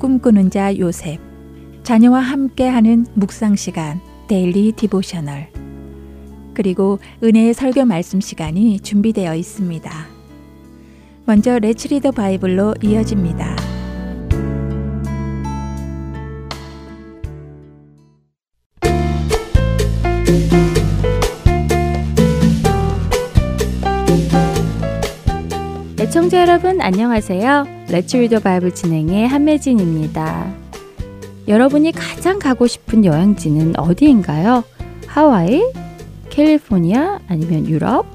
꿈꾸는 자 요셉 자녀와 함께하는 묵상 시간 Daily Devotional 그리고 은혜의 설교 말씀 시간이 준비되어 있습니다. 먼저 Let's Read the Bible로 이어집니다. 애청자 여러분 안녕하세요. Let's Read the Bible 진행의 한매진입니다. 여러분이 가장 가고 싶은 여행지는 어디인가요? 하와이? 캘리포니아? 아니면 유럽?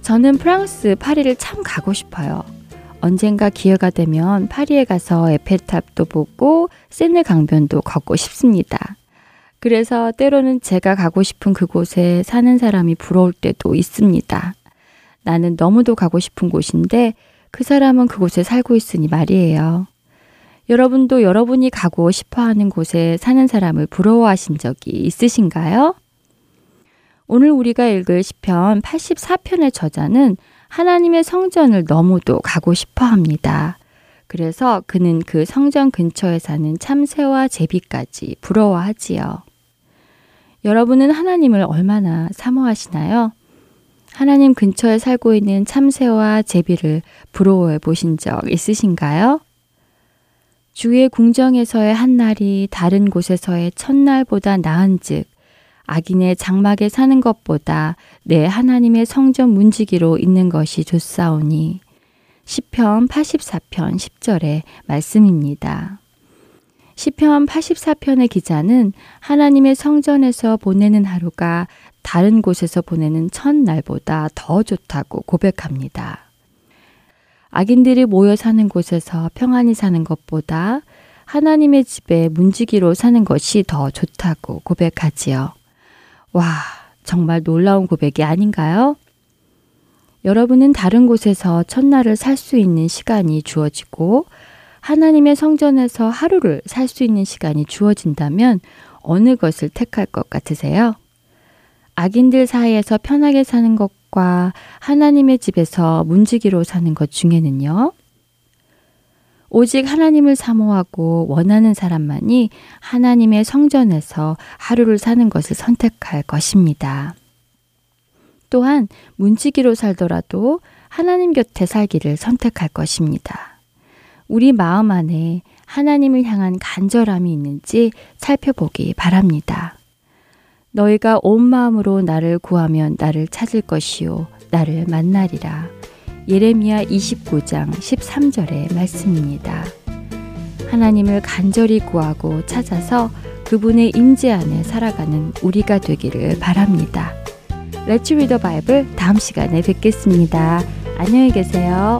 저는 프랑스 파리를 참 가고 싶어요. 언젠가 기회가 되면 파리에 가서 에펠탑도 보고 세느 강변도 걷고 싶습니다. 그래서 때로는 제가 가고 싶은 그곳에 사는 사람이 부러울 때도 있습니다. 나는 너무도 가고 싶은 곳인데 그 사람은 그곳에 살고 있으니 말이에요. 여러분도 여러분이 가고 싶어 하는 곳에 사는 사람을 부러워하신 적이 있으신가요? 오늘 우리가 읽을 시편 84편의 저자는 하나님의 성전을 너무도 가고 싶어 합니다. 그래서 그는 그 성전 근처에 사는 참새와 제비까지 부러워하지요. 여러분은 하나님을 얼마나 사모하시나요? 하나님 근처에 살고 있는 참새와 제비를 부러워해 보신 적 있으신가요? 주의 궁정에서의 한 날이 다른 곳에서의 첫날보다 나은즉 악인의 장막에 사는 것보다 내 하나님의 성전 문지기로 있는 것이 좋사오니 시편 84편 10절의 말씀입니다. 시편 84편의 기자는 하나님의 성전에서 보내는 하루가 다른 곳에서 보내는 첫날보다 더 좋다고 고백합니다. 악인들이 모여 사는 곳에서 평안히 사는 것보다 하나님의 집에 문지기로 사는 것이 더 좋다고 고백하지요. 와, 정말 놀라운 고백이 아닌가요? 여러분은 다른 곳에서 첫날을 살 수 있는 시간이 주어지고 하나님의 성전에서 하루를 살 수 있는 시간이 주어진다면 어느 것을 택할 것 같으세요? 악인들 사이에서 편하게 사는 것과 하나님의 집에서 문지기로 사는 것 중에는요. 오직 하나님을 사모하고 원하는 사람만이 하나님의 성전에서 하루를 사는 것을 선택할 것입니다. 또한 문지기로 살더라도 하나님 곁에 살기를 선택할 것입니다. 우리 마음 안에 하나님을 향한 간절함이 있는지 살펴보기 바랍니다. 너희가 온 마음으로 나를 구하면 나를 찾을 것이요 나를 만나리라. 예레미야 29장 13절의 말씀입니다. 하나님을 간절히 구하고 찾아서 그분의 임재 안에 살아가는 우리가 되기를 바랍니다. 레츠 리더 바이블 다음 시간에 뵙겠습니다. 안녕히 계세요.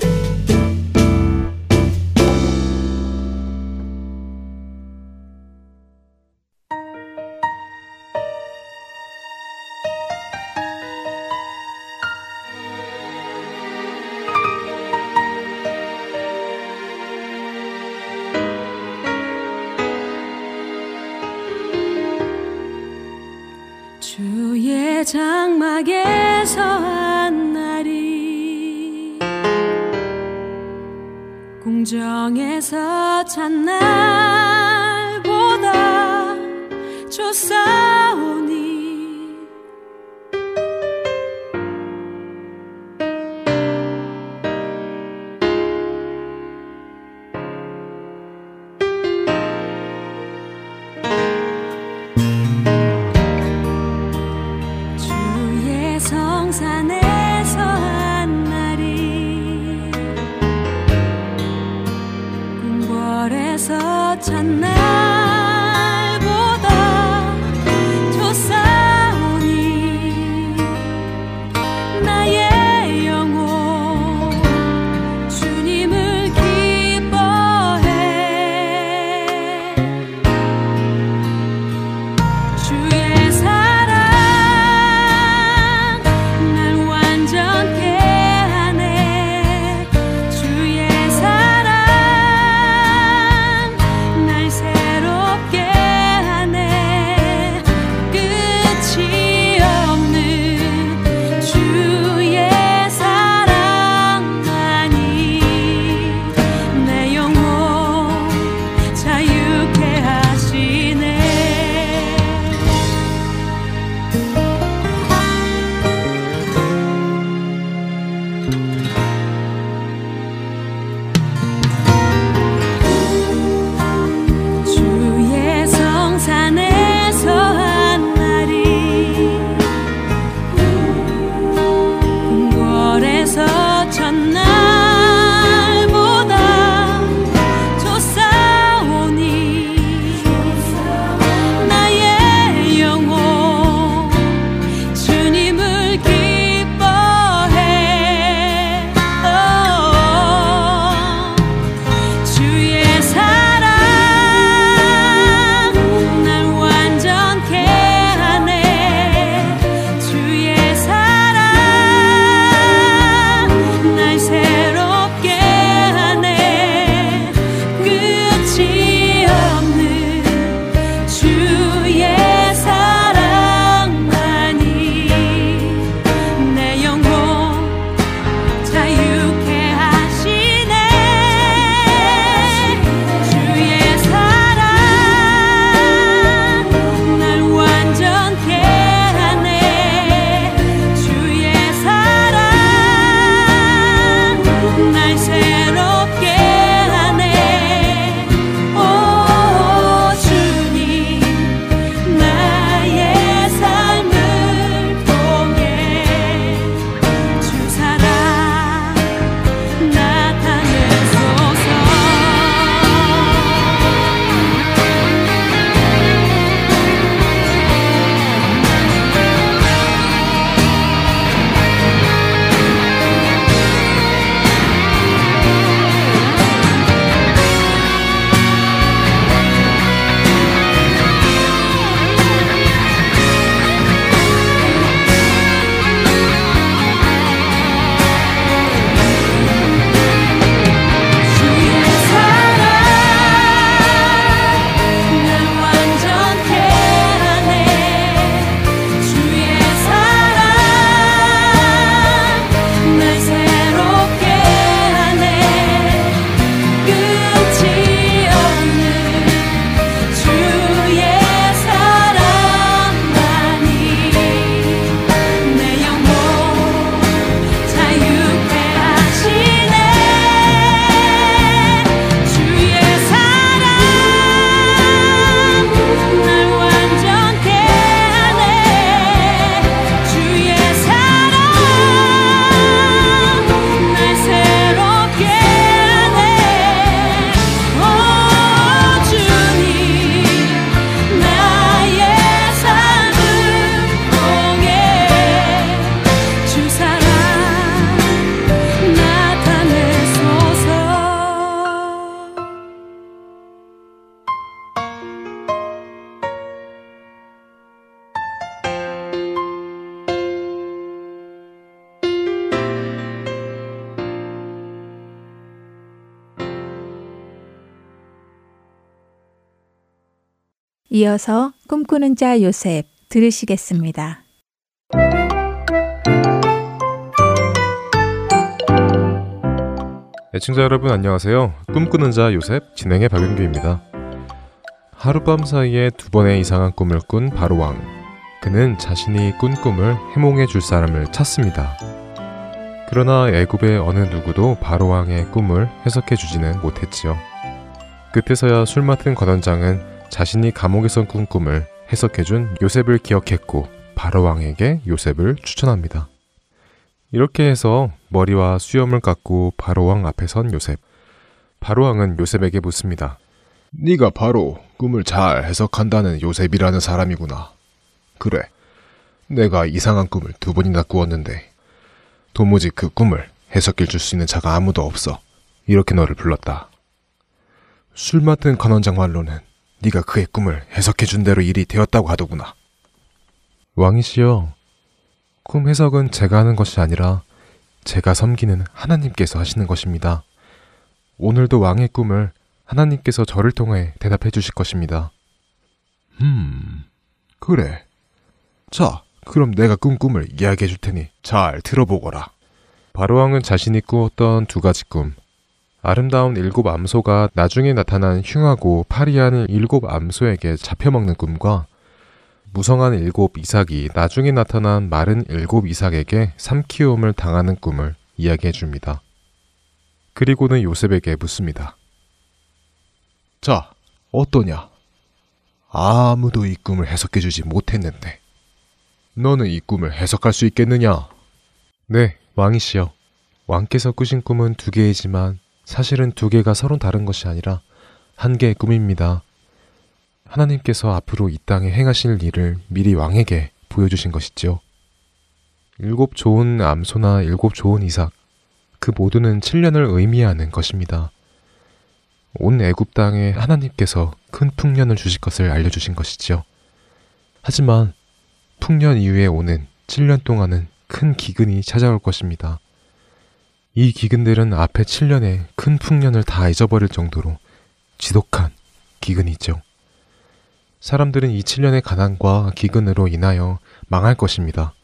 이어서 꿈꾸는 자 요셉 들으시겠습니다. 애청자 여러분 안녕하세요. 꿈꾸는 자 요셉 진행의 박윤규입니다. 하룻밤 사이에 두 번의 이상한 꿈을 꾼 바로왕. 그는 자신이 꾼 꿈을 해몽해 줄 사람을 찾습니다. 그러나 애굽의 어느 누구도 바로왕의 꿈을 해석해 주지는 못했지요. 끝에서야 술 맡은 관원장은 자신이 감옥에서 꾼 꿈을 해석해 준 요셉을 기억했고 바로 왕에게 요셉을 추천합니다. 이렇게 해서 머리와 수염을 깎고 바로 왕 앞에 선 요셉. 바로 왕은 요셉에게 묻습니다. 네가 바로 꿈을 잘 해석한다는 요셉이라는 사람이구나. 그래. 내가 이상한 꿈을 두 번이나 꾸었는데 도무지 그 꿈을 해석해 줄 수 있는 자가 아무도 없어. 이렇게 너를 불렀다. 술 맡은 관원장 말로는 네가 그의 꿈을 해석해 준 대로 일이 되었다고 하더구나. 왕이시여, 꿈 해석은 제가 하는 것이 아니라 제가 섬기는 하나님께서 하시는 것입니다. 오늘도 왕의 꿈을 하나님께서 저를 통해 대답해 주실 것입니다. 음, 그래. 자, 그럼 내가 꾼 꿈을 이야기해 줄 테니 잘 들어보거라. 바로왕은 자신이 꾸었던 두 가지 꿈. 아름다운 일곱 암소가 나중에 나타난 흉하고 파리한 일곱 암소에게 잡혀먹는 꿈과 무성한 일곱 이삭이 나중에 나타난 마른 일곱 이삭에게 삼키움을 당하는 꿈을 이야기해 줍니다. 그리고는 요셉에게 묻습니다. 자, 어떠냐? 아무도 이 꿈을 해석해 주지 못했는데 너는 이 꿈을 해석할 수 있겠느냐? 네, 왕이시여. 왕께서 꾸신 꿈은 두 개이지만 사실은 두 개가 서로 다른 것이 아니라 한 개의 꿈입니다. 하나님께서 앞으로 이 땅에 행하실 일을 미리 왕에게 보여주신 것이지요. 일곱 좋은 암소나 일곱 좋은 이삭, 그 모두는 7년을 의미하는 것입니다. 온 애굽 땅에 하나님께서 큰 풍년을 주실 것을 알려주신 것이지요. 하지만 풍년 이후에 오는 7년 동안은 큰 기근이 찾아올 것입니다. 이 기근들은 앞에 7년의 큰 풍년을 다 잊어버릴 정도로 지독한 기근이죠. 사람들은 이 7년의 가난과 기근으로 인하여 망할 것입니다.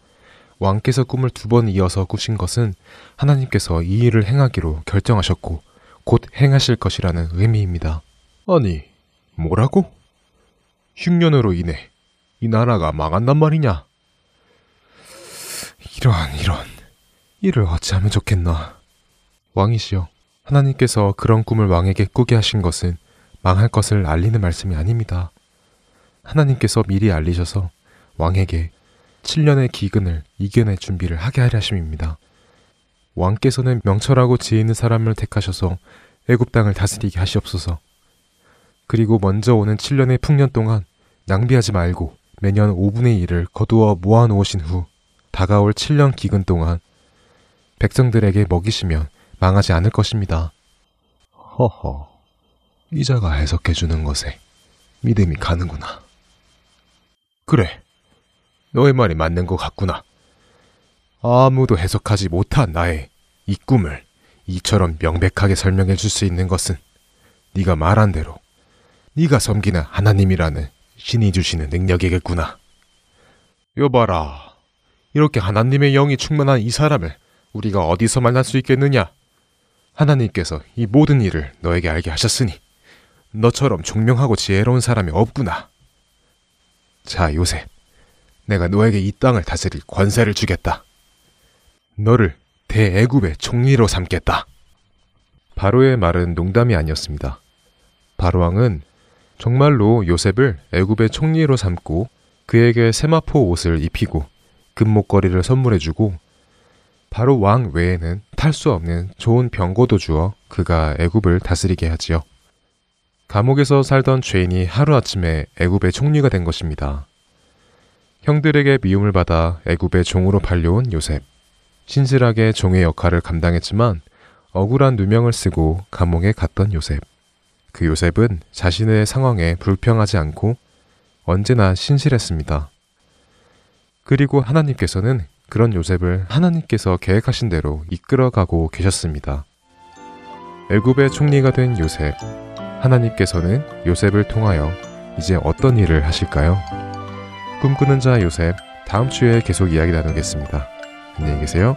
왕께서 꿈을 두 번 이어서 꾸신 것은 하나님께서 이 일을 행하기로 결정하셨고 곧 행하실 것이라는 의미입니다. 아니, 뭐라고? 흉년으로 인해 이 나라가 망한단 말이냐? 이런 이런 이를 어찌하면 좋겠나. 왕이시여, 하나님께서 그런 꿈을 왕에게 꾸게 하신 것은 망할 것을 알리는 말씀이 아닙니다. 하나님께서 미리 알리셔서 왕에게 7년의 기근을 이겨낼 준비를 하게 하려 하심입니다. 왕께서는 명철하고 지혜 있는 사람을 택하셔서 애굽 땅을 다스리게 하시옵소서. 그리고 먼저 오는 7년의 풍년 동안 낭비하지 말고 매년 5분의 1을 거두어 모아 놓으신 후 다가올 7년 기근 동안 백성들에게 먹이시면 망하지 않을 것입니다. 허허, 이자가 해석해주는 것에 믿음이 가는구나. 그래, 너의 말이 맞는 것 같구나. 아무도 해석하지 못한 나의 이 꿈을 이처럼 명백하게 설명해 줄 수 있는 것은 네가 말한 대로 네가 섬기는 하나님이라는 신이 주시는 능력이겠구나. 여봐라, 이렇게 하나님의 영이 충만한 이 사람을 우리가 어디서 만날 수 있겠느냐? 하나님께서 이 모든 일을 너에게 알게 하셨으니 너처럼 총명하고 지혜로운 사람이 없구나. 자, 요셉, 내가 너에게 이 땅을 다스릴 권세를 주겠다. 너를 대애굽의 총리로 삼겠다. 바로의 말은 농담이 아니었습니다. 바로왕은 정말로 요셉을 애굽의 총리로 삼고 그에게 세마포 옷을 입히고 금목걸이를 선물해주고 바로 왕 외에는 탈 수 없는 좋은 병고도 주어 그가 애굽을 다스리게 하지요. 감옥에서 살던 죄인이 하루아침에 애굽의 총리가 된 것입니다. 형들에게 미움을 받아 애굽의 종으로 팔려온 요셉. 신실하게 종의 역할을 감당했지만 억울한 누명을 쓰고 감옥에 갔던 요셉. 그 요셉은 자신의 상황에 불평하지 않고 언제나 신실했습니다. 그리고 하나님께서는 그런 요셉을 하나님께서 계획하신 대로 이끌어가고 계셨습니다. 애굽의 총리가 된 요셉. 하나님께서는 요셉을 통하여 이제 어떤 일을 하실까요? 꿈꾸는 자 요셉 다음 주에 계속 이야기 나누겠습니다. 안녕히 계세요.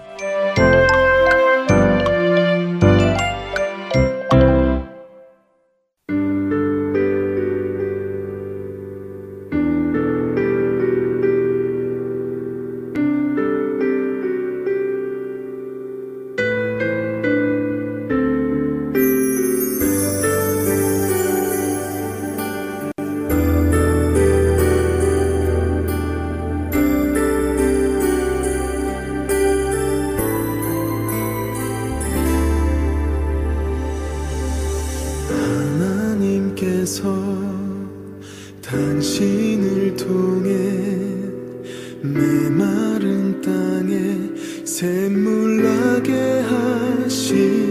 하나님께서 당신을 통해 메마른 땅에 샘물나게 하신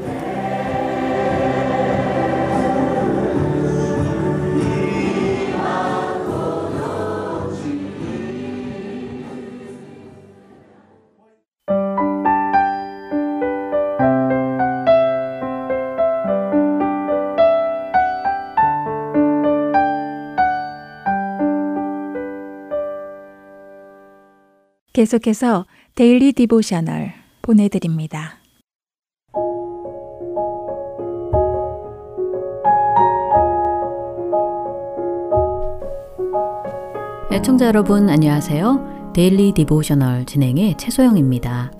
계속해서 Daily Devotional 보내드립니다. 애청자 여러분 안녕하세요. Daily Devotional 진행의 최소영입니다.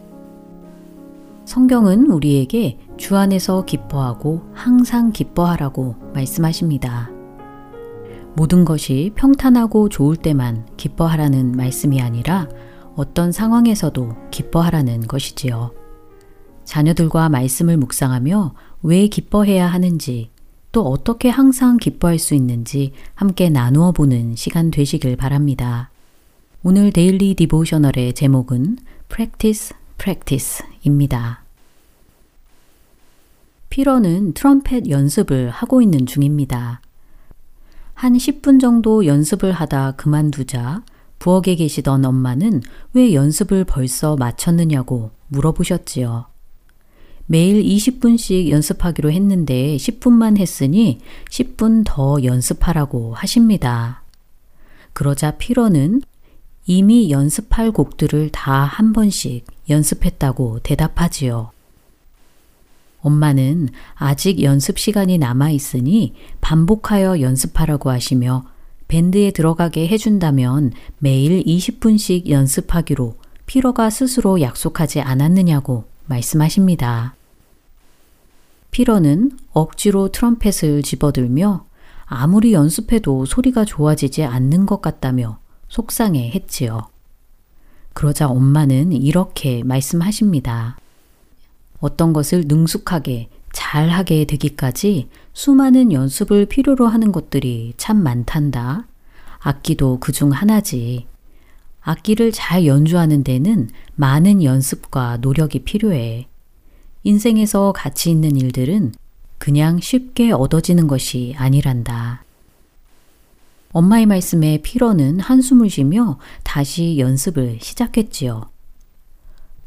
성경은 우리에게 주 안에서 기뻐하고 항상 기뻐하라고 말씀하십니다. 모든 것이 평탄하고 좋을 때만 기뻐하라는 말씀이 아니라 어떤 상황에서도 기뻐하라는 것이지요. 자녀들과 말씀을 묵상하며 왜 기뻐해야 하는지 또 어떻게 항상 기뻐할 수 있는지 함께 나누어 보는 시간 되시길 바랍니다. 오늘 데일리 디보셔널의 제목은 Practice, Practice입니다. 피러는 트럼펫 연습을 하고 있는 중입니다. 한 10분 정도 연습을 하다 그만두자 부엌에 계시던 엄마는 왜 연습을 벌써 마쳤느냐고 물어보셨지요. 매일 20분씩 연습하기로 했는데 10분만 했으니 10분 더 연습하라고 하십니다. 그러자 피러는 이미 연습할 곡들을 다 한 번씩 연습했다고 대답하지요. 엄마는 아직 연습 시간이 남아 있으니 반복하여 연습하라고 하시며 밴드에 들어가게 해준다면 매일 20분씩 연습하기로 피러가 스스로 약속하지 않았느냐고 말씀하십니다. 피러는 억지로 트럼펫을 집어들며 아무리 연습해도 소리가 좋아지지 않는 것 같다며 속상해 했지요. 그러자 엄마는 이렇게 말씀하십니다. 어떤 것을 능숙하게 잘 하게 되기까지 수많은 연습을 필요로 하는 것들이 참 많단다. 악기도 그 중 하나지. 악기를 잘 연주하는 데는 많은 연습과 노력이 필요해. 인생에서 가치 있는 일들은 그냥 쉽게 얻어지는 것이 아니란다. 엄마의 말씀에 피러는 한숨을 쉬며 다시 연습을 시작했지요.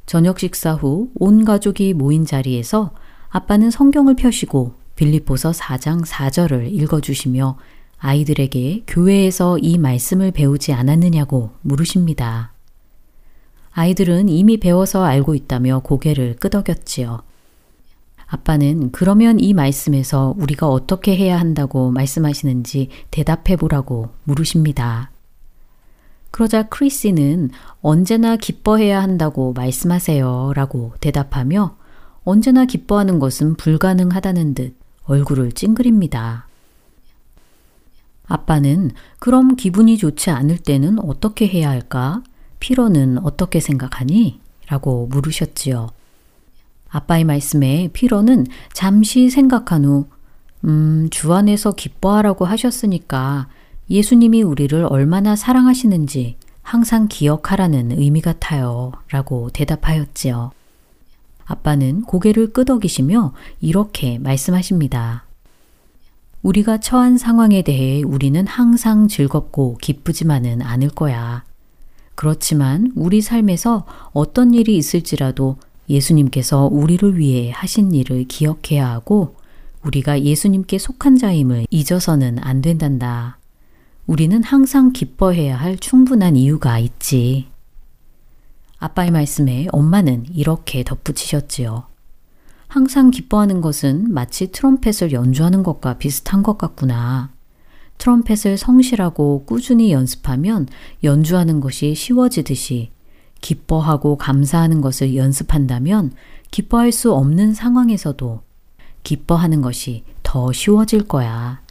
저녁 식사 후 온 가족이 모인 자리에서 아빠는 성경을 펴시고 빌립보서 4장 4절을 읽어주시며 아이들에게 교회에서 이 말씀을 배우지 않았느냐고 물으십니다. 아이들은 이미 배워서 알고 있다며 고개를 끄덕였지요. 아빠는 그러면 이 말씀에서 우리가 어떻게 해야 한다고 말씀하시는지 대답해 보라고 물으십니다. 그러자 크리스는 언제나 기뻐해야 한다고 말씀하세요 라고 대답하며 언제나 기뻐하는 것은 불가능하다는 듯 얼굴을 찡그립니다. 아빠는 그럼 기분이 좋지 않을 때는 어떻게 해야 할까? 피로는 어떻게 생각하니? 라고 물으셨지요. 아빠의 말씀에 피로는 잠시 생각한 후, 음, 주 안에서 기뻐하라고 하셨으니까 예수님이 우리를 얼마나 사랑하시는지 항상 기억하라는 의미 같아요. 라고 대답하였지요. 아빠는 고개를 끄덕이시며 이렇게 말씀하십니다. 우리가 처한 상황에 대해 우리는 항상 즐겁고 기쁘지만은 않을 거야. 그렇지만 우리 삶에서 어떤 일이 있을지라도 예수님께서 우리를 위해 하신 일을 기억해야 하고 우리가 예수님께 속한 자임을 잊어서는 안 된단다. 우리는 항상 기뻐해야 할 충분한 이유가 있지. 아빠의 말씀에 엄마는 이렇게 덧붙이셨지요. 항상 기뻐하는 것은 마치 트럼펫을 연주하는 것과 비슷한 것 같구나. 트럼펫을 성실하고 꾸준히 연습하면 연주하는 것이 쉬워지듯이 기뻐하고 감사하는 것을 연습한다면 기뻐할 수 없는 상황에서도 기뻐하는 것이 더 쉬워질 거야.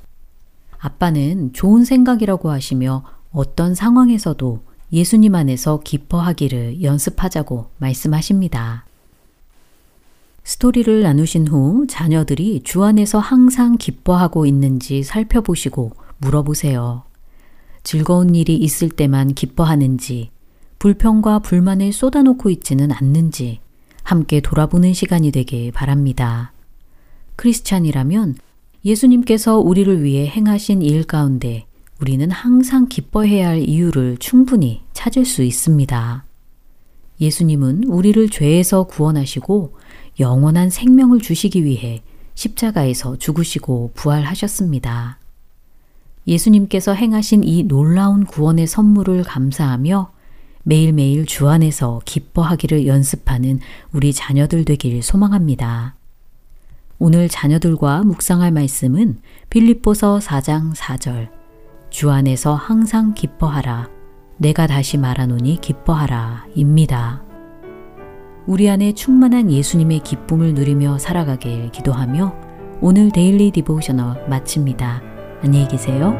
아빠는 좋은 생각이라고 하시며 어떤 상황에서도 예수님 안에서 기뻐하기를 연습하자고 말씀하십니다. 스토리를 나누신 후 자녀들이 주 안에서 항상 기뻐하고 있는지 살펴보시고 물어보세요. 즐거운 일이 있을 때만 기뻐하는지, 불평과 불만을 쏟아놓고 있지는 않는지 함께 돌아보는 시간이 되길 바랍니다. 크리스찬이라면 예수님께서 우리를 위해 행하신 일 가운데 우리는 항상 기뻐해야 할 이유를 충분히 찾을 수 있습니다. 예수님은 우리를 죄에서 구원하시고 영원한 생명을 주시기 위해 십자가에서 죽으시고 부활하셨습니다. 예수님께서 행하신 이 놀라운 구원의 선물을 감사하며 매일매일 주 안에서 기뻐하기를 연습하는 우리 자녀들 되길 소망합니다. 오늘 자녀들과 묵상할 말씀은 빌립보서 4장 4절. 주 안에서 항상 기뻐하라. 내가 다시 말하노니 기뻐하라. 입니다. 우리 안에 충만한 예수님의 기쁨을 누리며 살아가길 기도하며 오늘 데일리 디보셔널 마칩니다. 안녕히 계세요.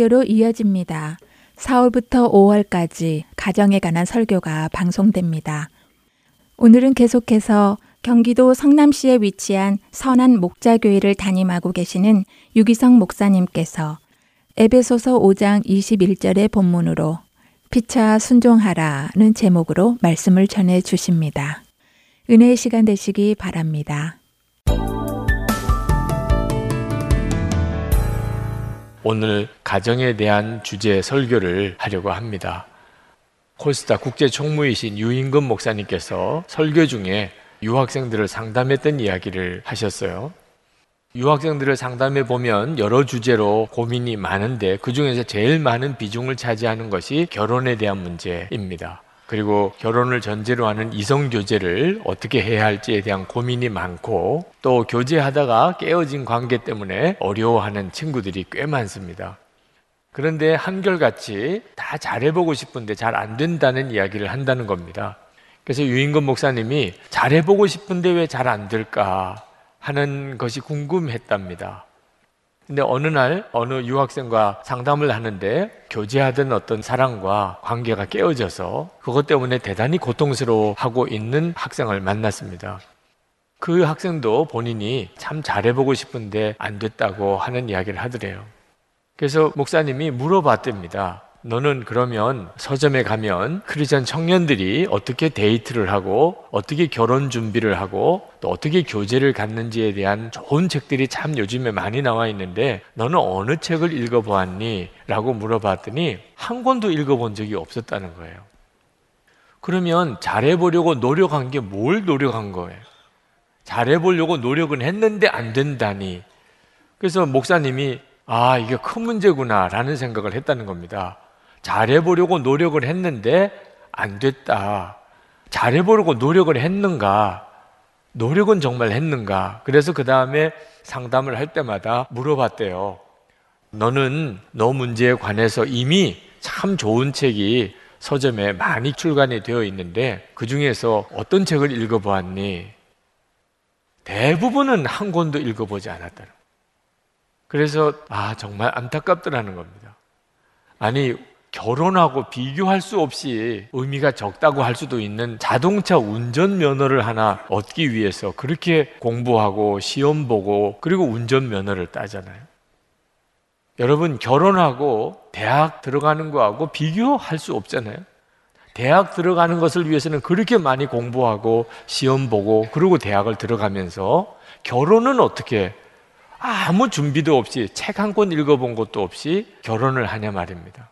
설교로 이어집니다. 4월부터 5월까지 가정에 관한 설교가 방송됩니다. 오늘은 계속해서 경기도 성남시에 위치한 선한 목자교회를 담임하고 계시는 유기성 목사님께서 에베소서 5장 21절의 본문으로 피차 순종하라는 제목으로 말씀을 전해 주십니다. 은혜의 시간 되시기 바랍니다. 오늘 가정에 대한 주제 설교를 하려고 합니다. 콜스타 국제 총무이신 유인근 목사님께서 설교 중에 유학생들을 상담했던 이야기를 하셨어요. 유학생들을 상담해 보면 여러 주제로 고민이 많은데 그 중에서 제일 많은 비중을 차지하는 것이 결혼에 대한 문제입니다. 그리고 결혼을 전제로 하는 이성 교제를 어떻게 해야 할지에 대한 고민이 많고 또 교제하다가 깨어진 관계 때문에 어려워하는 친구들이 꽤 많습니다. 그런데 한결같이 다 잘해보고 싶은데 잘 안 된다는 이야기를 한다는 겁니다. 그래서 유인건 목사님이 잘해보고 싶은데 왜 잘 안 될까 하는 것이 궁금했답니다. 근데 어느 날 어느 유학생과 상담을 하는데 교제하던 어떤 사랑과 관계가 깨어져서 그것 때문에 대단히 고통스러워하고 있는 학생을 만났습니다. 그 학생도 본인이 참 잘해보고 싶은데 안 됐다고 하는 이야기를 하더래요. 그래서 목사님이 물어봤답니다. 너는 그러면 서점에 가면 크리스천 청년들이 어떻게 데이트를 하고 어떻게 결혼 준비를 하고 또 어떻게 교제를 갖는지에 대한 좋은 책들이 참 요즘에 많이 나와 있는데 너는 어느 책을 읽어보았니? 라고 물어봤더니 한 권도 읽어본 적이 없었다는 거예요. 그러면 잘해보려고 노력한 게 뭘 노력한 거예요? 잘해보려고 노력은 했는데 안 된다니. 그래서 목사님이 아, 이게 큰 문제구나 라는 생각을 했다는 겁니다. 잘해보려고 노력을 했는데 안 됐다. 잘해보려고 노력을 했는가? 노력은 정말 했는가? 그래서 그 다음에 상담을 할 때마다 물어봤대요. 너는 너 문제에 관해서 이미 참 좋은 책이 서점에 많이 출간이 되어 있는데 그 중에서 어떤 책을 읽어보았니? 대부분은 한 권도 읽어보지 않았다는. 그래서 아 정말 안타깝더라는 겁니다. 아니 결혼하고 비교할 수 없이 의미가 적다고 할 수도 있는 자동차 운전 면허를 하나 얻기 위해서 그렇게 공부하고 시험 보고 그리고 운전 면허를 따잖아요. 여러분 결혼하고 대학 들어가는 거하고 비교할 수 없잖아요. 대학 들어가는 것을 위해서는 그렇게 많이 공부하고 시험 보고 그리고 대학을 들어가면서 결혼은 어떻게 아무 준비도 없이 책 한 권 읽어본 것도 없이 결혼을 하냐 말입니다.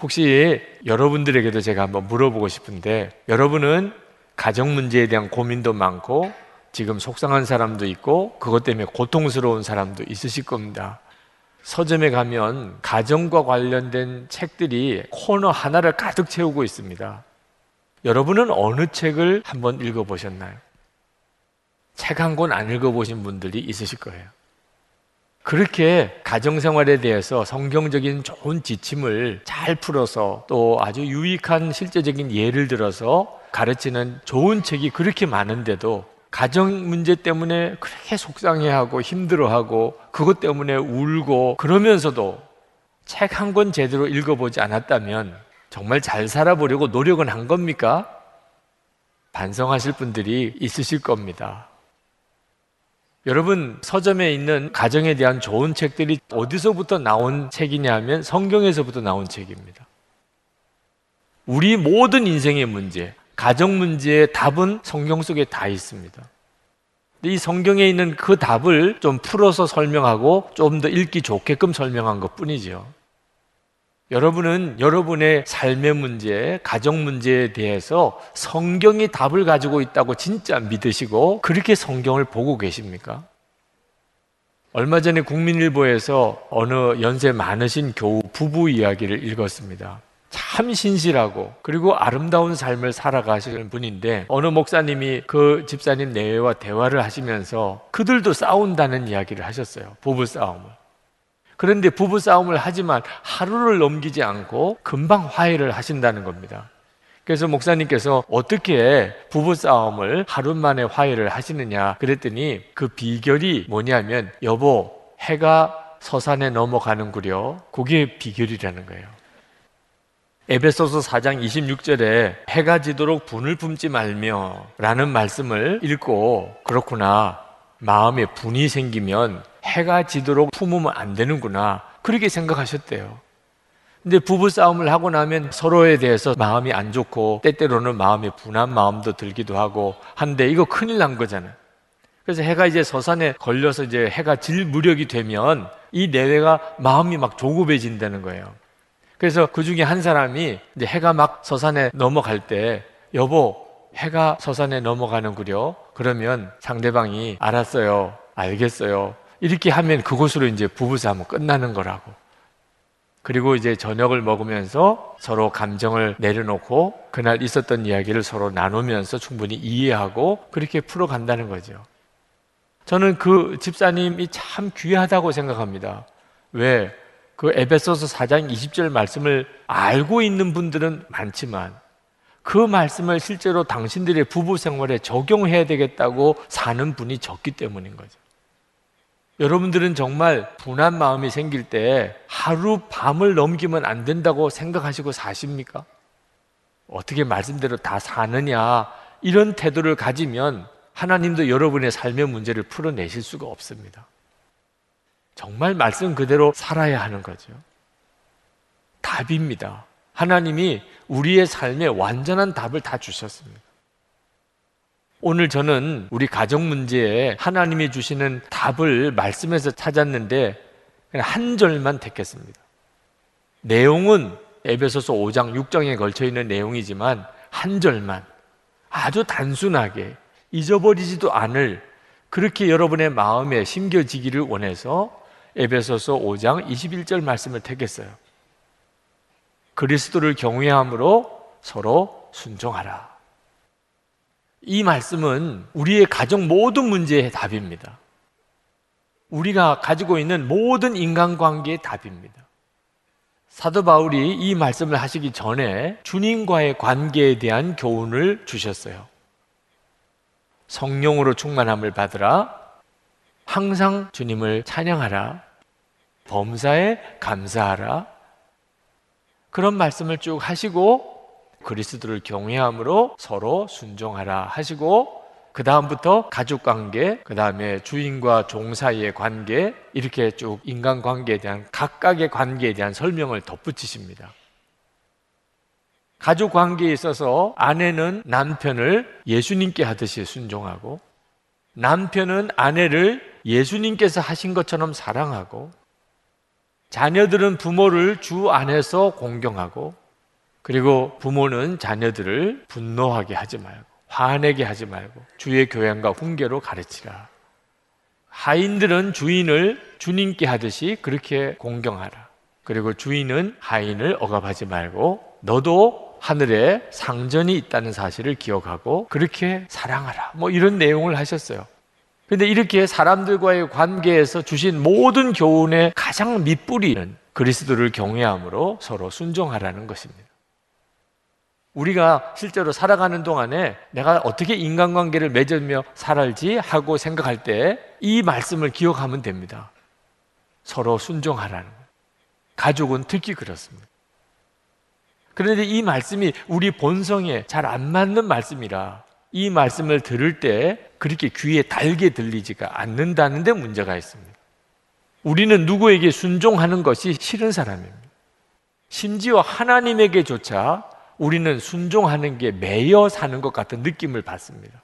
혹시 여러분들에게도 제가 한번 물어보고 싶은데 여러분은 가정 문제에 대한 고민도 많고 지금 속상한 사람도 있고 그것 때문에 고통스러운 사람도 있으실 겁니다. 서점에 가면 가정과 관련된 책들이 코너 하나를 가득 채우고 있습니다. 여러분은 어느 책을 한번 읽어보셨나요? 책 한 권 안 읽어보신 분들이 있으실 거예요. 그렇게 가정생활에 대해서 성경적인 좋은 지침을 잘 풀어서 또 아주 유익한 실제적인 예를 들어서 가르치는 좋은 책이 그렇게 많은데도 가정 문제 때문에 그렇게 속상해하고 힘들어하고 그것 때문에 울고 그러면서도 책 한 권 제대로 읽어보지 않았다면 정말 잘 살아보려고 노력은 한 겁니까? 반성하실 분들이 있으실 겁니다. 여러분 서점에 있는 가정에 대한 좋은 책들이 어디서부터 나온 책이냐 하면 성경에서부터 나온 책입니다. 우리 모든 인생의 문제, 가정 문제의 답은 성경 속에 다 있습니다. 이 성경에 있는 그 답을 좀 풀어서 설명하고 좀 더 읽기 좋게끔 설명한 것 뿐이죠. 여러분은 여러분의 삶의 문제, 가정 문제에 대해서 성경이 답을 가지고 있다고 진짜 믿으시고 그렇게 성경을 보고 계십니까? 얼마 전에 국민일보에서 어느 연세 많으신 교우 부부 이야기를 읽었습니다. 참 신실하고 그리고 아름다운 삶을 살아가시는 분인데 어느 목사님이 그 집사님 내외와 대화를 하시면서 그들도 싸운다는 이야기를 하셨어요. 부부 싸움을. 그런데 부부 싸움을 하지만 하루를 넘기지 않고 금방 화해를 하신다는 겁니다. 그래서 목사님께서 어떻게 부부 싸움을 하루 만에 화해를 하시느냐 그랬더니 그 비결이 뭐냐면 여보 해가 서산에 넘어가는구려 그게 비결이라는 거예요. 에베소서 4장 26절에 해가 지도록 분을 품지 말며 라는 말씀을 읽고 그렇구나 마음에 분이 생기면 해가 지도록 품으면 안 되는구나. 그렇게 생각하셨대요. 근데 부부 싸움을 하고 나면 서로에 대해서 마음이 안 좋고 때때로는 마음이 분한 마음도 들기도 하고 한데 이거 큰일 난 거잖아요. 그래서 해가 이제 서산에 걸려서 이제 해가 질 무렵이 되면 이 내외가 마음이 막 조급해진다는 거예요. 그래서 그 중에 한 사람이 이제 해가 막 서산에 넘어갈 때 여보 해가 서산에 넘어가는구려. 그러면 상대방이 알았어요. 알겠어요. 이렇게 하면 그곳으로 이제 부부싸움은 끝나는 거라고. 그리고 이제 저녁을 먹으면서 서로 감정을 내려놓고 그날 있었던 이야기를 서로 나누면서 충분히 이해하고 그렇게 풀어간다는 거죠. 저는 그 집사님이 참 귀하다고 생각합니다. 왜? 그 에베소서 4장 20절 말씀을 알고 있는 분들은 많지만 그 말씀을 실제로 당신들의 부부 생활에 적용해야 되겠다고 사는 분이 적기 때문인 거죠. 여러분들은 정말 분한 마음이 생길 때 하루 밤을 넘기면 안 된다고 생각하시고 사십니까? 어떻게 말씀대로 다 사느냐 이런 태도를 가지면 하나님도 여러분의 삶의 문제를 풀어내실 수가 없습니다. 정말 말씀 그대로 살아야 하는 거죠. 답입니다. 하나님이 우리의 삶에 완전한 답을 다 주셨습니다. 오늘 저는 우리 가정 문제에 하나님이 주시는 답을 말씀에서 찾았는데 한 절만 택했습니다. 내용은 에베소서 5장, 6장에 걸쳐 있는 내용이지만 한 절만 아주 단순하게 잊어버리지도 않을 그렇게 여러분의 마음에 심겨지기를 원해서 에베소서 5장 21절 말씀을 택했어요. 그리스도를 경외함으로 서로 순종하라. 이 말씀은 우리의 가정 모든 문제의 답입니다. 우리가 가지고 있는 모든 인간관계의 답입니다. 사도 바울이 이 말씀을 하시기 전에 주님과의 관계에 대한 교훈을 주셨어요. 성령으로 충만함을 받으라. 항상 주님을 찬양하라. 범사에 감사하라. 그런 말씀을 쭉 하시고 그리스도를 경외함으로 서로 순종하라 하시고 그 다음부터 가족 관계, 그 다음에 주인과 종 사이의 관계 이렇게 쭉 인간 관계에 대한 각각의 관계에 대한 설명을 덧붙이십니다. 가족 관계에 있어서 아내는 남편을 예수님께 하듯이 순종하고 남편은 아내를 예수님께서 하신 것처럼 사랑하고 자녀들은 부모를 주 안에서 공경하고 그리고 부모는 자녀들을 분노하게 하지 말고 화내게 하지 말고 주의 교양과 훈계로 가르치라. 하인들은 주인을 주님께 하듯이 그렇게 공경하라. 그리고 주인은 하인을 억압하지 말고 너도 하늘에 상전이 있다는 사실을 기억하고 그렇게 사랑하라. 뭐 이런 내용을 하셨어요. 근데 이렇게 사람들과의 관계에서 주신 모든 교훈의 가장 밑뿌리는 그리스도를 경외함으로 서로 순종하라는 것입니다. 우리가 실제로 살아가는 동안에 내가 어떻게 인간관계를 맺으며 살았지 하고 생각할 때 이 말씀을 기억하면 됩니다. 서로 순종하라는 거예요. 가족은 특히 그렇습니다. 그런데 이 말씀이 우리 본성에 잘 안 맞는 말씀이라 이 말씀을 들을 때 그렇게 귀에 달게 들리지가 않는다는 데 문제가 있습니다. 우리는 누구에게 순종하는 것이 싫은 사람입니다. 심지어 하나님에게조차 우리는 순종하는 게 매여 사는 것 같은 느낌을 받습니다.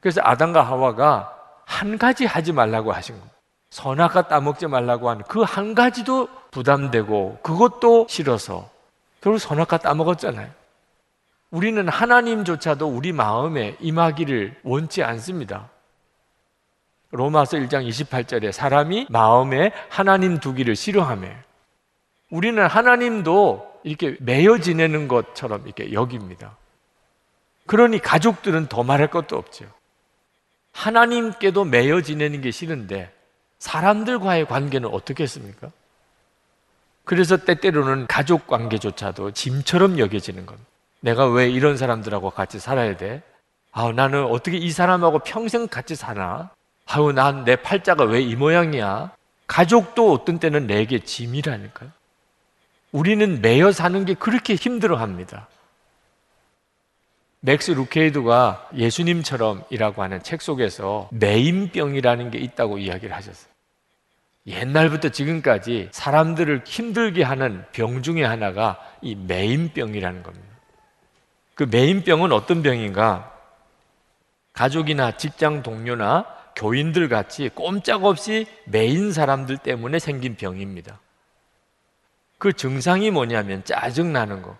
그래서 아담과 하와가 한 가지 하지 말라고 하신 겁니다. 선악과 따먹지 말라고 하는 그한 가지도 부담되고 그것도 싫어서 결국 선악과 따먹었잖아요. 우리는 하나님조차도 우리 마음에 임하기를 원치 않습니다. 로마서 1장 28절에 사람이 마음에 하나님 두기를 싫어하며 우리는 하나님도 이렇게 매여 지내는 것처럼 이렇게 여깁니다. 그러니 가족들은 더 말할 것도 없죠. 하나님께도 매여 지내는 게 싫은데 사람들과의 관계는 어떻게 했습니까? 그래서 때때로는 가족 관계조차도 짐처럼 여겨지는 겁니다. 내가 왜 이런 사람들하고 같이 살아야 돼? 아, 나는 어떻게 이 사람하고 평생 같이 사나? 아유, 난내 팔자가 왜 이 모양이야? 가족도 어떤 때는 내게 짐이라니까요. 우리는 매여 사는 게 그렇게 힘들어 합니다. 맥스 루케이도가 예수님처럼이라고 하는 책 속에서 매인병이라는 게 있다고 이야기를 하셨어요. 옛날부터 지금까지 사람들을 힘들게 하는 병 중에 하나가 이 매인병이라는 겁니다. 그 매인병은 어떤 병인가? 가족이나 직장 동료나 교인들 같이 꼼짝없이 매인 사람들 때문에 생긴 병입니다. 그 증상이 뭐냐면 짜증나는 거,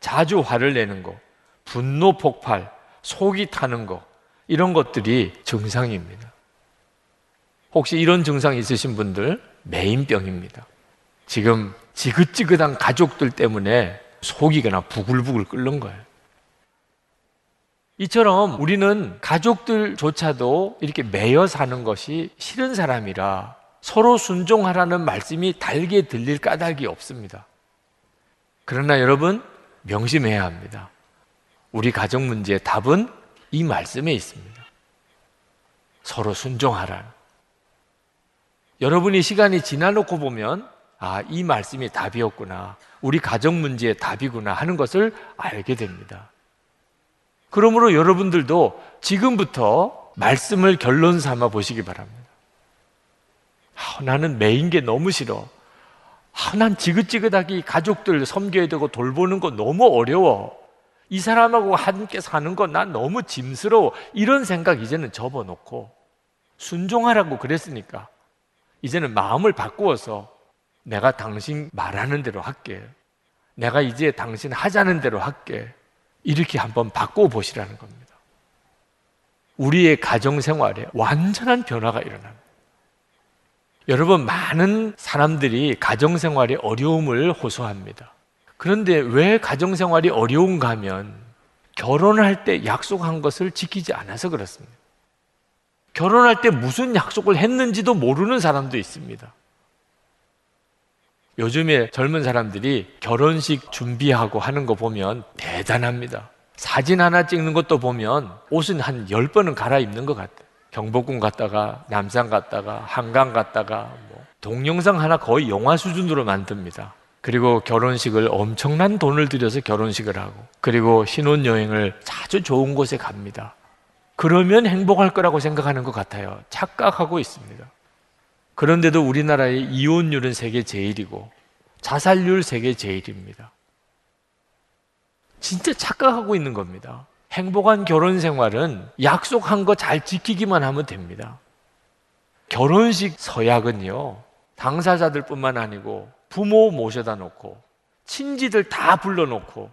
자주 화를 내는 거, 분노 폭발, 속이 타는 거, 이런 것들이 증상입니다. 혹시 이런 증상 있으신 분들 매인병입니다. 지금 지긋지긋한 가족들 때문에 속이 그냥 부글부글 끓는 거예요. 이처럼 우리는 가족들조차도 이렇게 매여 사는 것이 싫은 사람이라 서로 순종하라는 말씀이 달게 들릴 까닭이 없습니다. 그러나 여러분, 명심해야 합니다. 우리 가정 문제의 답은 이 말씀에 있습니다. 서로 순종하라. 여러분이 시간이 지나놓고 보면 아, 이 말씀이 답이었구나. 우리 가정 문제의 답이구나 하는 것을 알게 됩니다. 그러므로 여러분들도 지금부터 말씀을 결론 삼아 보시기 바랍니다. 아, 나는 매인 게 너무 싫어. 아, 난 지긋지긋하게 가족들 섬겨야 되고 돌보는 거 너무 어려워. 이 사람하고 함께 사는 거난 너무 짐스러워. 이런 생각 이제는 접어놓고 순종하라고 그랬으니까 이제는 마음을 바꾸어서 내가 당신 말하는 대로 할게. 내가 이제 당신 하자는 대로 할게. 이렇게 한번 바꿔 보시라는 겁니다. 우리의 가정 생활에 완전한 변화가 일어납니다. 여러분, 많은 사람들이 가정 생활에 어려움을 호소합니다. 그런데 왜 가정 생활이 어려운가 하면 결혼할 때 약속한 것을 지키지 않아서 그렇습니다. 결혼할 때 무슨 약속을 했는지도 모르는 사람도 있습니다. 요즘에 젊은 사람들이 결혼식 준비하고 하는 거 보면 대단합니다. 사진 하나 찍는 것도 보면 옷은 한 10번은 갈아입는 것 같아요. 경복궁 갔다가 남산 갔다가 한강 갔다가 뭐 동영상 하나 거의 영화 수준으로 만듭니다. 그리고 결혼식을 엄청난 돈을 들여서 결혼식을 하고 그리고 신혼여행을 아주 좋은 곳에 갑니다. 그러면 행복할 거라고 생각하는 것 같아요. 착각하고 있습니다. 그런데도 우리나라의 이혼율은 세계 제일이고 자살률 세계 제일입니다. 진짜 착각하고 있는 겁니다. 행복한 결혼 생활은 약속한 거 잘 지키기만 하면 됩니다. 결혼식 서약은요, 당사자들 뿐만 아니고 부모 모셔다 놓고, 친지들 다 불러놓고,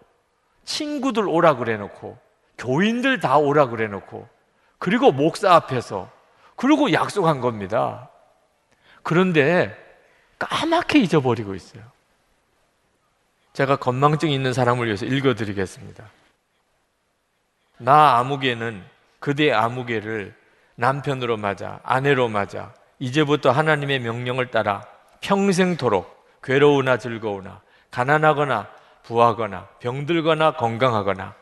친구들 오라 그래 놓고, 교인들 다 오라 그래 놓고, 그리고 목사 앞에서, 그리고 약속한 겁니다. 그런데 까맣게 잊어버리고 있어요. 제가 건망증 있는 사람을 위해서 읽어드리겠습니다. 나 아무개는 그대 아무개를 남편으로 맞아, 아내로 맞아, 이제부터 하나님의 명령을 따라 평생토록 괴로우나 즐거우나, 가난하거나 부하거나, 병들거나 건강하거나,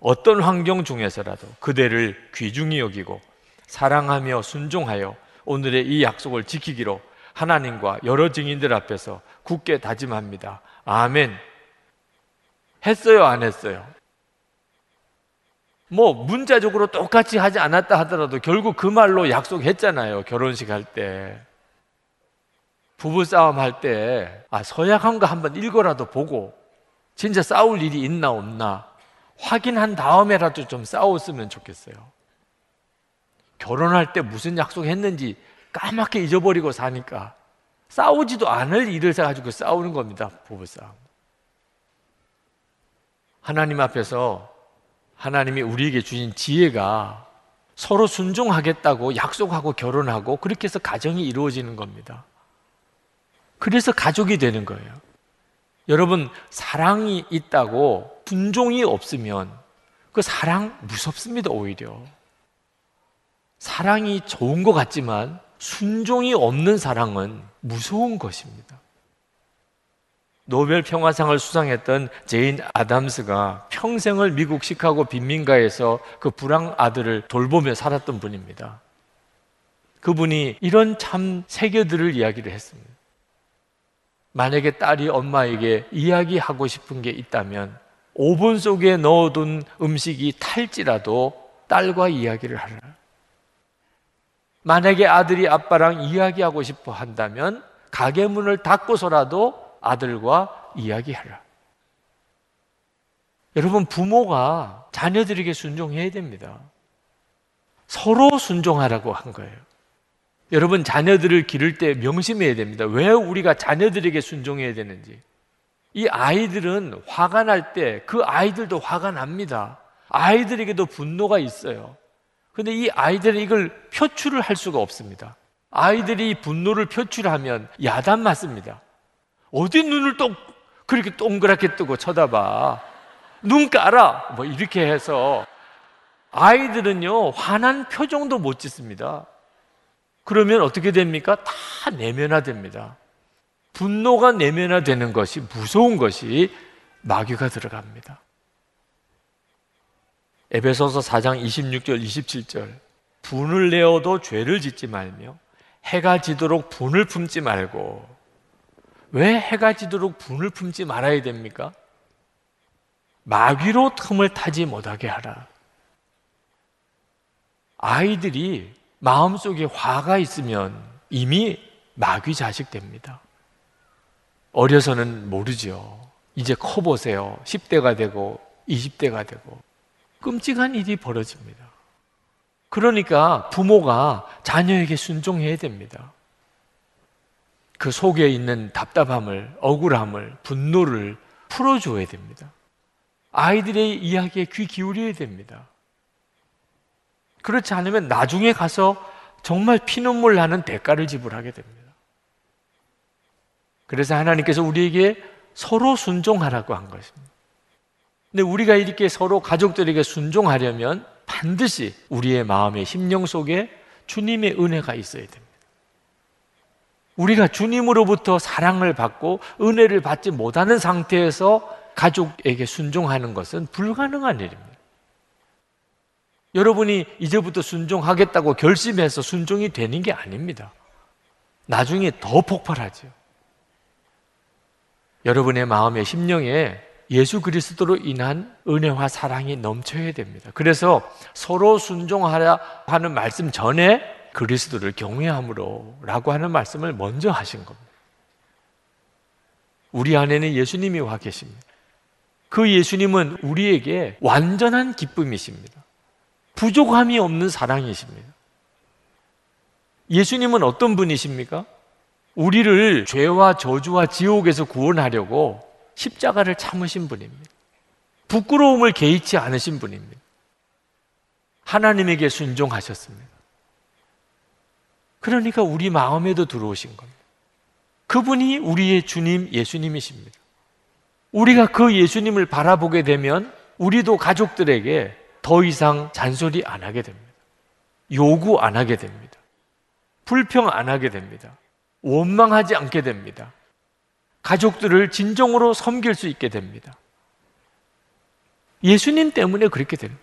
어떤 환경 중에서라도 그대를 귀중히 여기고, 사랑하며 순종하여 오늘의 이 약속을 지키기로 하나님과 여러 증인들 앞에서 굳게 다짐합니다. 아멘. 했어요, 안 했어요? 뭐 문자적으로 똑같이 하지 않았다 하더라도 결국 그 말로 약속했잖아요. 결혼식 할 때. 부부 싸움 할 때, 아, 서약한 거 한번 읽어라도 보고, 진짜 싸울 일이 있나 없나, 확인한 다음에라도 좀 싸웠으면 좋겠어요. 결혼할 때 무슨 약속 했는지 까맣게 잊어버리고 사니까, 싸우지도 않을 일을 가지고 싸우는 겁니다. 부부 싸움. 하나님 앞에서 하나님이 우리에게 주신 지혜가 서로 순종하겠다고 약속하고 결혼하고 그렇게 해서 가정이 이루어지는 겁니다. 그래서 가족이 되는 거예요. 여러분, 사랑이 있다고 순종이 없으면 그 사랑 무섭습니다, 오히려. 사랑이 좋은 것 같지만 순종이 없는 사랑은 무서운 것입니다. 노벨 평화상을 수상했던 제인 아담스가 평생을 미국 시카고 빈민가에서 그 부랑아들을 돌보며 살았던 분입니다. 그분이 이런 참 세계들을 이야기를 했습니다. 만약에 딸이 엄마에게 이야기하고 싶은 게 있다면 오븐 속에 넣어둔 음식이 탈지라도 딸과 이야기를 하라. 만약에 아들이 아빠랑 이야기하고 싶어 한다면 가게 문을 닫고서라도 아들과 이야기하라. 여러분, 부모가 자녀들에게 순종해야 됩니다. 서로 순종하라고 한 거예요. 여러분, 자녀들을 기를 때 명심해야 됩니다. 왜 우리가 자녀들에게 순종해야 되는지. 이 아이들은 화가 날 때 그 아이들도 화가 납니다. 아이들에게도 분노가 있어요. 근데 이 아이들은 이걸 표출을 할 수가 없습니다. 아이들이 분노를 표출하면 야단 맞습니다. 어디 눈을 또 그렇게 동그랗게 뜨고 쳐다봐. 눈 깔아. 뭐 이렇게 해서 아이들은요, 화난 표정도 못 짓습니다. 그러면 어떻게 됩니까? 다 내면화됩니다. 분노가 내면화되는 것이 무서운 것이 마귀가 들어갑니다. 에베소서 4장 26절 27절 분을 내어도 죄를 짓지 말며 해가 지도록 분을 품지 말고 왜 해가 지도록 분을 품지 말아야 됩니까? 마귀로 틈을 타지 못하게 하라. 아이들이 마음속에 화가 있으면 이미 마귀 자식 됩니다. 어려서는 모르죠. 이제 커 보세요. 10대가 되고 20대가 되고 끔찍한 일이 벌어집니다. 그러니까 부모가 자녀에게 순종해야 됩니다. 그 속에 있는 답답함을, 억울함을, 분노를 풀어줘야 됩니다. 아이들의 이야기에 귀 기울여야 됩니다. 그렇지 않으면 나중에 가서 정말 피눈물 나는 대가를 지불하게 됩니다. 그래서 하나님께서 우리에게 서로 순종하라고 한 것입니다. 근데 우리가 이렇게 서로 가족들에게 순종하려면 반드시 우리의 마음의 심령 속에 주님의 은혜가 있어야 됩니다. 우리가 주님으로부터 사랑을 받고 은혜를 받지 못하는 상태에서 가족에게 순종하는 것은 불가능한 일입니다. 여러분이 이제부터 순종하겠다고 결심해서 순종이 되는 게 아닙니다. 나중에 더 폭발하죠. 여러분의 마음의 심령에 예수 그리스도로 인한 은혜와 사랑이 넘쳐야 됩니다. 그래서 서로 순종하라 하는 말씀 전에 그리스도를 경외함으로 라고 하는 말씀을 먼저 하신 겁니다. 우리 안에는 예수님이 와 계십니다. 그 예수님은 우리에게 완전한 기쁨이십니다. 부족함이 없는 사랑이십니다. 예수님은 어떤 분이십니까? 우리를 죄와 저주와 지옥에서 구원하려고 십자가를 참으신 분입니다. 부끄러움을 개의치 않으신 분입니다. 하나님에게 순종하셨습니다. 그러니까 우리 마음에도 들어오신 겁니다. 그분이 우리의 주님 예수님이십니다. 우리가 그 예수님을 바라보게 되면 우리도 가족들에게 더 이상 잔소리 안 하게 됩니다. 요구 안 하게 됩니다. 불평 안 하게 됩니다. 원망하지 않게 됩니다. 가족들을 진정으로 섬길 수 있게 됩니다. 예수님 때문에 그렇게 됩니다.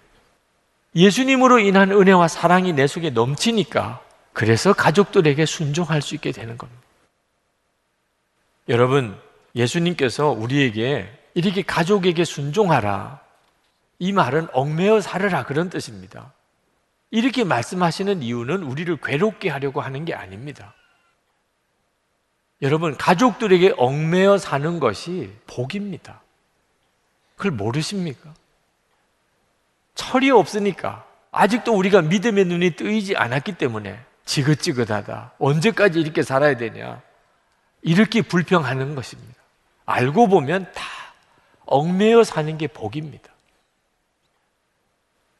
예수님으로 인한 은혜와 사랑이 내 속에 넘치니까 그래서 가족들에게 순종할 수 있게 되는 겁니다. 여러분, 예수님께서 우리에게 이렇게 가족에게 순종하라. 이 말은 얽매여 살으라 그런 뜻입니다. 이렇게 말씀하시는 이유는 우리를 괴롭게 하려고 하는 게 아닙니다. 여러분, 가족들에게 얽매여 사는 것이 복입니다. 그걸 모르십니까? 철이 없으니까 아직도 우리가 믿음의 눈이 뜨이지 않았기 때문에 지긋지긋하다. 언제까지 이렇게 살아야 되냐? 이렇게 불평하는 것입니다. 알고 보면 다 얽매여 사는 게 복입니다.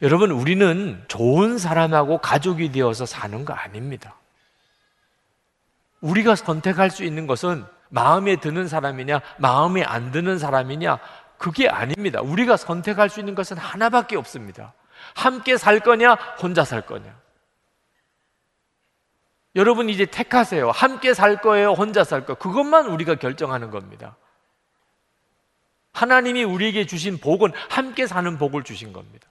여러분, 우리는 좋은 사람하고 가족이 되어서 사는 거 아닙니다. 우리가 선택할 수 있는 것은 마음에 드는 사람이냐, 마음에 안 드는 사람이냐, 그게 아닙니다. 우리가 선택할 수 있는 것은 하나밖에 없습니다. 함께 살 거냐, 혼자 살 거냐. 여러분 이제 택하세요. 함께 살 거예요, 혼자 살 거예요. 그것만 우리가 결정하는 겁니다. 하나님이 우리에게 주신 복은 함께 사는 복을 주신 겁니다.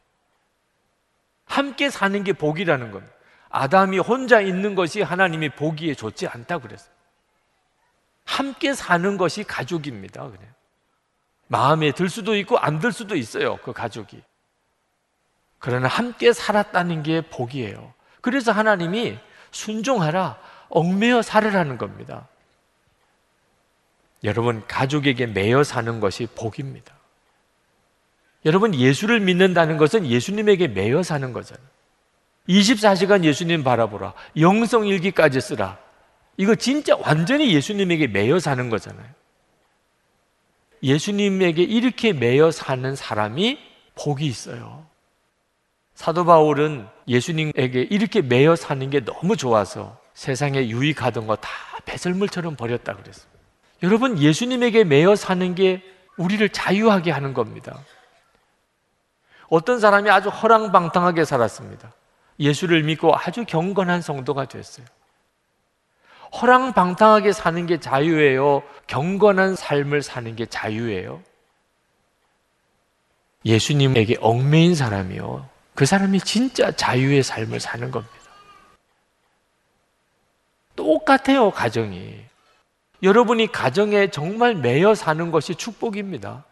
함께 사는 게 복이라는 겁니다. 아담이 혼자 있는 것이 하나님이 보기에 좋지 않다 그랬어요. 함께 사는 것이 가족입니다. 그냥 마음에 들 수도 있고 안 들 수도 있어요. 그 가족이. 그러나 함께 살았다는 게 복이에요. 그래서 하나님이 순종하라, 얽매여 살으라는 겁니다. 여러분, 가족에게 매여 사는 것이 복입니다. 여러분, 예수를 믿는다는 것은 예수님에게 매여 사는 거잖아요. 24시간 예수님 바라보라. 영성일기까지 쓰라. 이거 진짜 완전히 예수님에게 매여 사는 거잖아요. 예수님에게 이렇게 매여 사는 사람이 복이 있어요. 사도 바울은 예수님에게 이렇게 매여 사는 게 너무 좋아서 세상에 유익하던 거 다 배설물처럼 버렸다 그랬어요. 여러분, 예수님에게 매여 사는 게 우리를 자유하게 하는 겁니다. 어떤 사람이 아주 허랑방탕하게 살았습니다. 예수를 믿고 아주 경건한 성도가 됐어요. 허랑방탕하게 사는 게 자유예요? 경건한 삶을 사는 게 자유예요? 예수님에게 얽매인 사람이요. 그 사람이 진짜 자유의 삶을 사는 겁니다. 또 똑같아요, 가정이. 여러분이 가정에 정말 매여 사는 것이 축복입니다.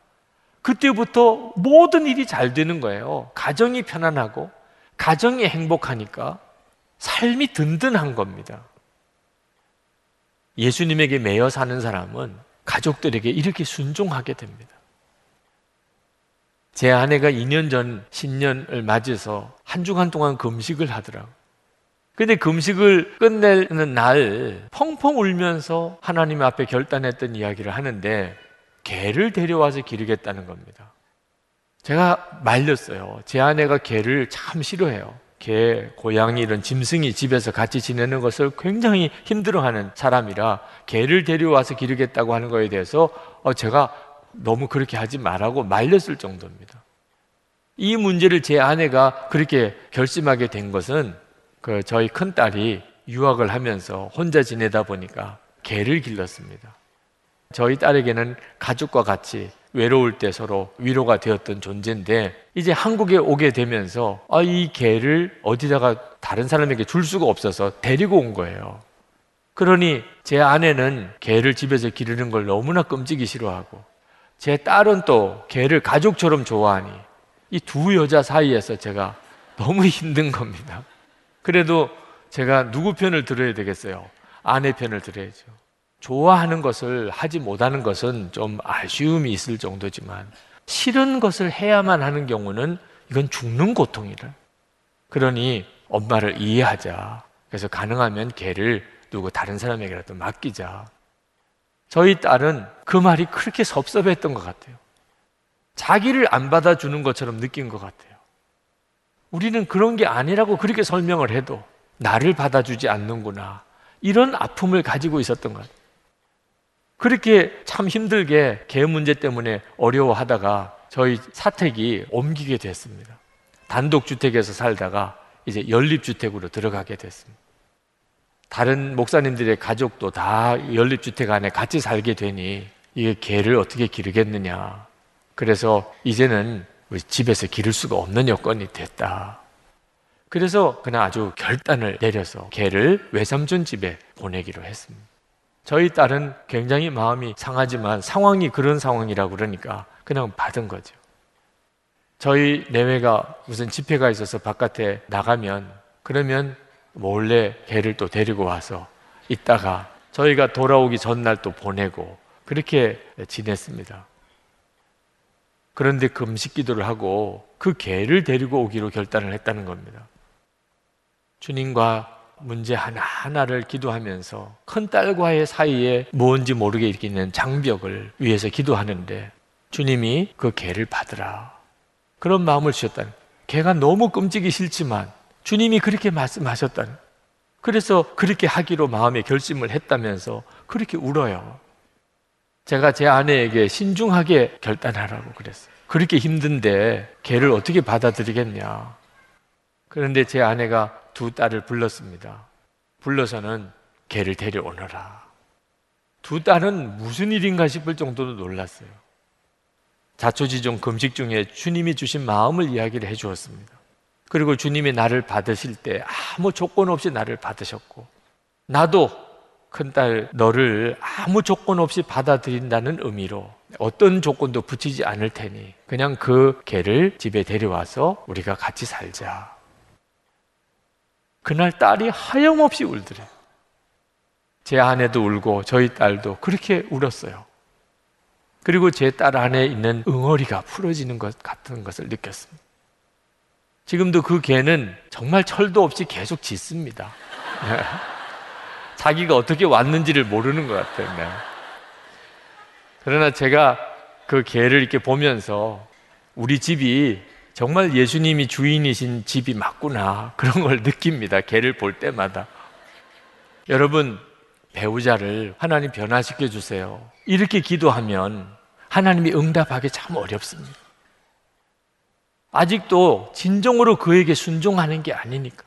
그때부터 모든 일이 잘 되는 거예요. 가정이 편안하고, 가정이 행복하니까 삶이 든든한 겁니다. 예수님에게 매여 사는 사람은 가족들에게 이렇게 순종하게 됩니다. 제 아내가 2년 전 신년을 맞이해서 한 주간 동안 금식을 하더라고요. 근데 금식을 끝내는 날 펑펑 울면서 하나님 앞에 결단했던 이야기를 하는데 개를 데려와서 기르겠다는 겁니다. 제가 말렸어요. 제 아내가 개를 참 싫어해요. 개, 고양이 이런 짐승이 집에서 같이 지내는 것을 굉장히 힘들어하는 사람이라 개를 데려와서 기르겠다고 하는 거에 대해서 어, 제가 너무 그렇게 하지 말라고 말렸을 정도입니다. 이 문제를 제 아내가 그렇게 결심하게 된 것은 그 저희 큰 딸이 유학을 하면서 혼자 지내다 보니까 개를 길렀습니다. 저희 딸에게는 가족과 같이 외로울 때 서로 위로가 되었던 존재인데 이제 한국에 오게 되면서 아, 이 개를 어디다가 다른 사람에게 줄 수가 없어서 데리고 온 거예요. 그러니 제 아내는 개를 집에서 기르는 걸 너무나 끔찍이 싫어하고 제 딸은 또 개를 가족처럼 좋아하니 이 두 여자 사이에서 제가 너무 힘든 겁니다. 그래도 제가 누구 편을 들어야 되겠어요? 아내 편을 들어야죠. 좋아하는 것을 하지 못하는 것은 좀 아쉬움이 있을 정도지만 싫은 것을 해야만 하는 경우는 이건 죽는 고통이라. 그러니 엄마를 이해하자. 그래서 가능하면 개를 누구 다른 사람에게라도 맡기자. 저희 딸은 그 말이 그렇게 섭섭했던 것 같아요. 자기를 안 받아주는 것처럼 느낀 것 같아요. 우리는 그런 게 아니라고 그렇게 설명을 해도 나를 받아주지 않는구나. 이런 아픔을 가지고 있었던 것 같아요. 그렇게 참 힘들게 개 문제 때문에 어려워하다가 저희 사택이 옮기게 됐습니다. 단독주택에서 살다가 이제 연립주택으로 들어가게 됐습니다. 다른 목사님들의 가족도 다 연립주택 안에 같이 살게 되니 이게 개를 어떻게 기르겠느냐. 그래서 이제는 집에서 기를 수가 없는 여건이 됐다. 그래서 그냥 아주 결단을 내려서 개를 외삼촌 집에 보내기로 했습니다. 저희 딸은 굉장히 마음이 상하지만 상황이 그런 상황이라 그러니까 그냥 받은 거죠. 저희 내외가 무슨 집회가 있어서 바깥에 나가면 그러면 몰래 개를 또 데리고 와서 있다가 저희가 돌아오기 전날 또 보내고 그렇게 지냈습니다. 그런데 금식 기도를 하고 그 개를 데리고 오기로 결단을 했다는 겁니다. 주님과 문제 하나하나를 기도하면서 큰 딸과의 사이에 뭔지 모르게 일으키는 장벽을 위해서 기도하는데 주님이 그 개를 받으라. 그런 마음을 주셨다는. 개가 너무 끔찍이 싫지만 주님이 그렇게 말씀하셨다는. 그래서 그렇게 하기로 마음에 결심을 했다면서 그렇게 울어요. 제가 제 아내에게 신중하게 결단하라고 그랬어요. 그렇게 힘든데 개를 어떻게 받아들이겠냐. 그런데 제 아내가 두 딸을 불렀습니다. 불러서는 개를 데려오너라. 두 딸은 무슨 일인가 싶을 정도로 놀랐어요. 자초지종 금식 중에 주님이 주신 마음을 이야기를 해 주었습니다. 그리고 주님이 나를 받으실 때 아무 조건 없이 나를 받으셨고, 나도 큰딸 너를 아무 조건 없이 받아들인다는 의미로 어떤 조건도 붙이지 않을 테니 그냥 그 개를 집에 데려와서 우리가 같이 살자. 그날 딸이 하염없이 울더래요. 제 아내도 울고 저희 딸도 그렇게 울었어요. 그리고 제 딸 안에 있는 응어리가 풀어지는 것 같은 것을 느꼈습니다. 지금도 그 개는 정말 철도 없이 계속 짖습니다. 자기가 어떻게 왔는지를 모르는 것 같아요. 네. 그러나 제가 그 개를 이렇게 보면서 우리 집이 정말 예수님이 주인이신 집이 맞구나. 그런 걸 느낍니다. 개를 볼 때마다. 여러분, 배우자를 하나님 변화시켜 주세요. 이렇게 기도하면 하나님이 응답하기 참 어렵습니다. 아직도 진정으로 그에게 순종하는 게 아니니까.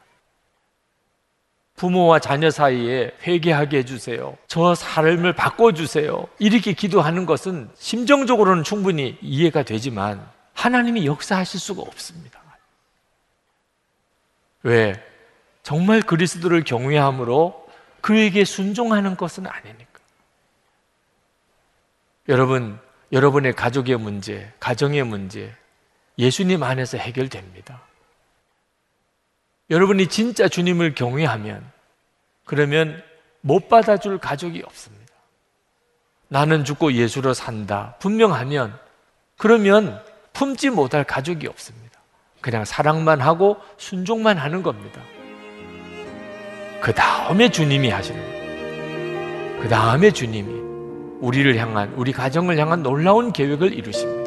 부모와 자녀 사이에 회개하게 해주세요. 저 삶을 바꿔주세요. 이렇게 기도하는 것은 심정적으로는 충분히 이해가 되지만 하나님이 역사하실 수가 없습니다. 왜? 정말 그리스도를 경외함으로 그에게 순종하는 것은 아니니까. 여러분, 여러분의 가족의 문제, 가정의 문제, 예수님 안에서 해결됩니다. 여러분이 진짜 주님을 경외하면, 그러면 못 받아줄 가족이 없습니다. 나는 죽고 예수로 산다. 분명하면, 그러면 품지 못할 가족이 없습니다. 그냥 사랑만 하고 순종만 하는 겁니다. 그 다음에 주님이 하시는. 그 다음에 주님이 우리를 향한, 우리 가정을 향한 놀라운 계획을 이루십니다.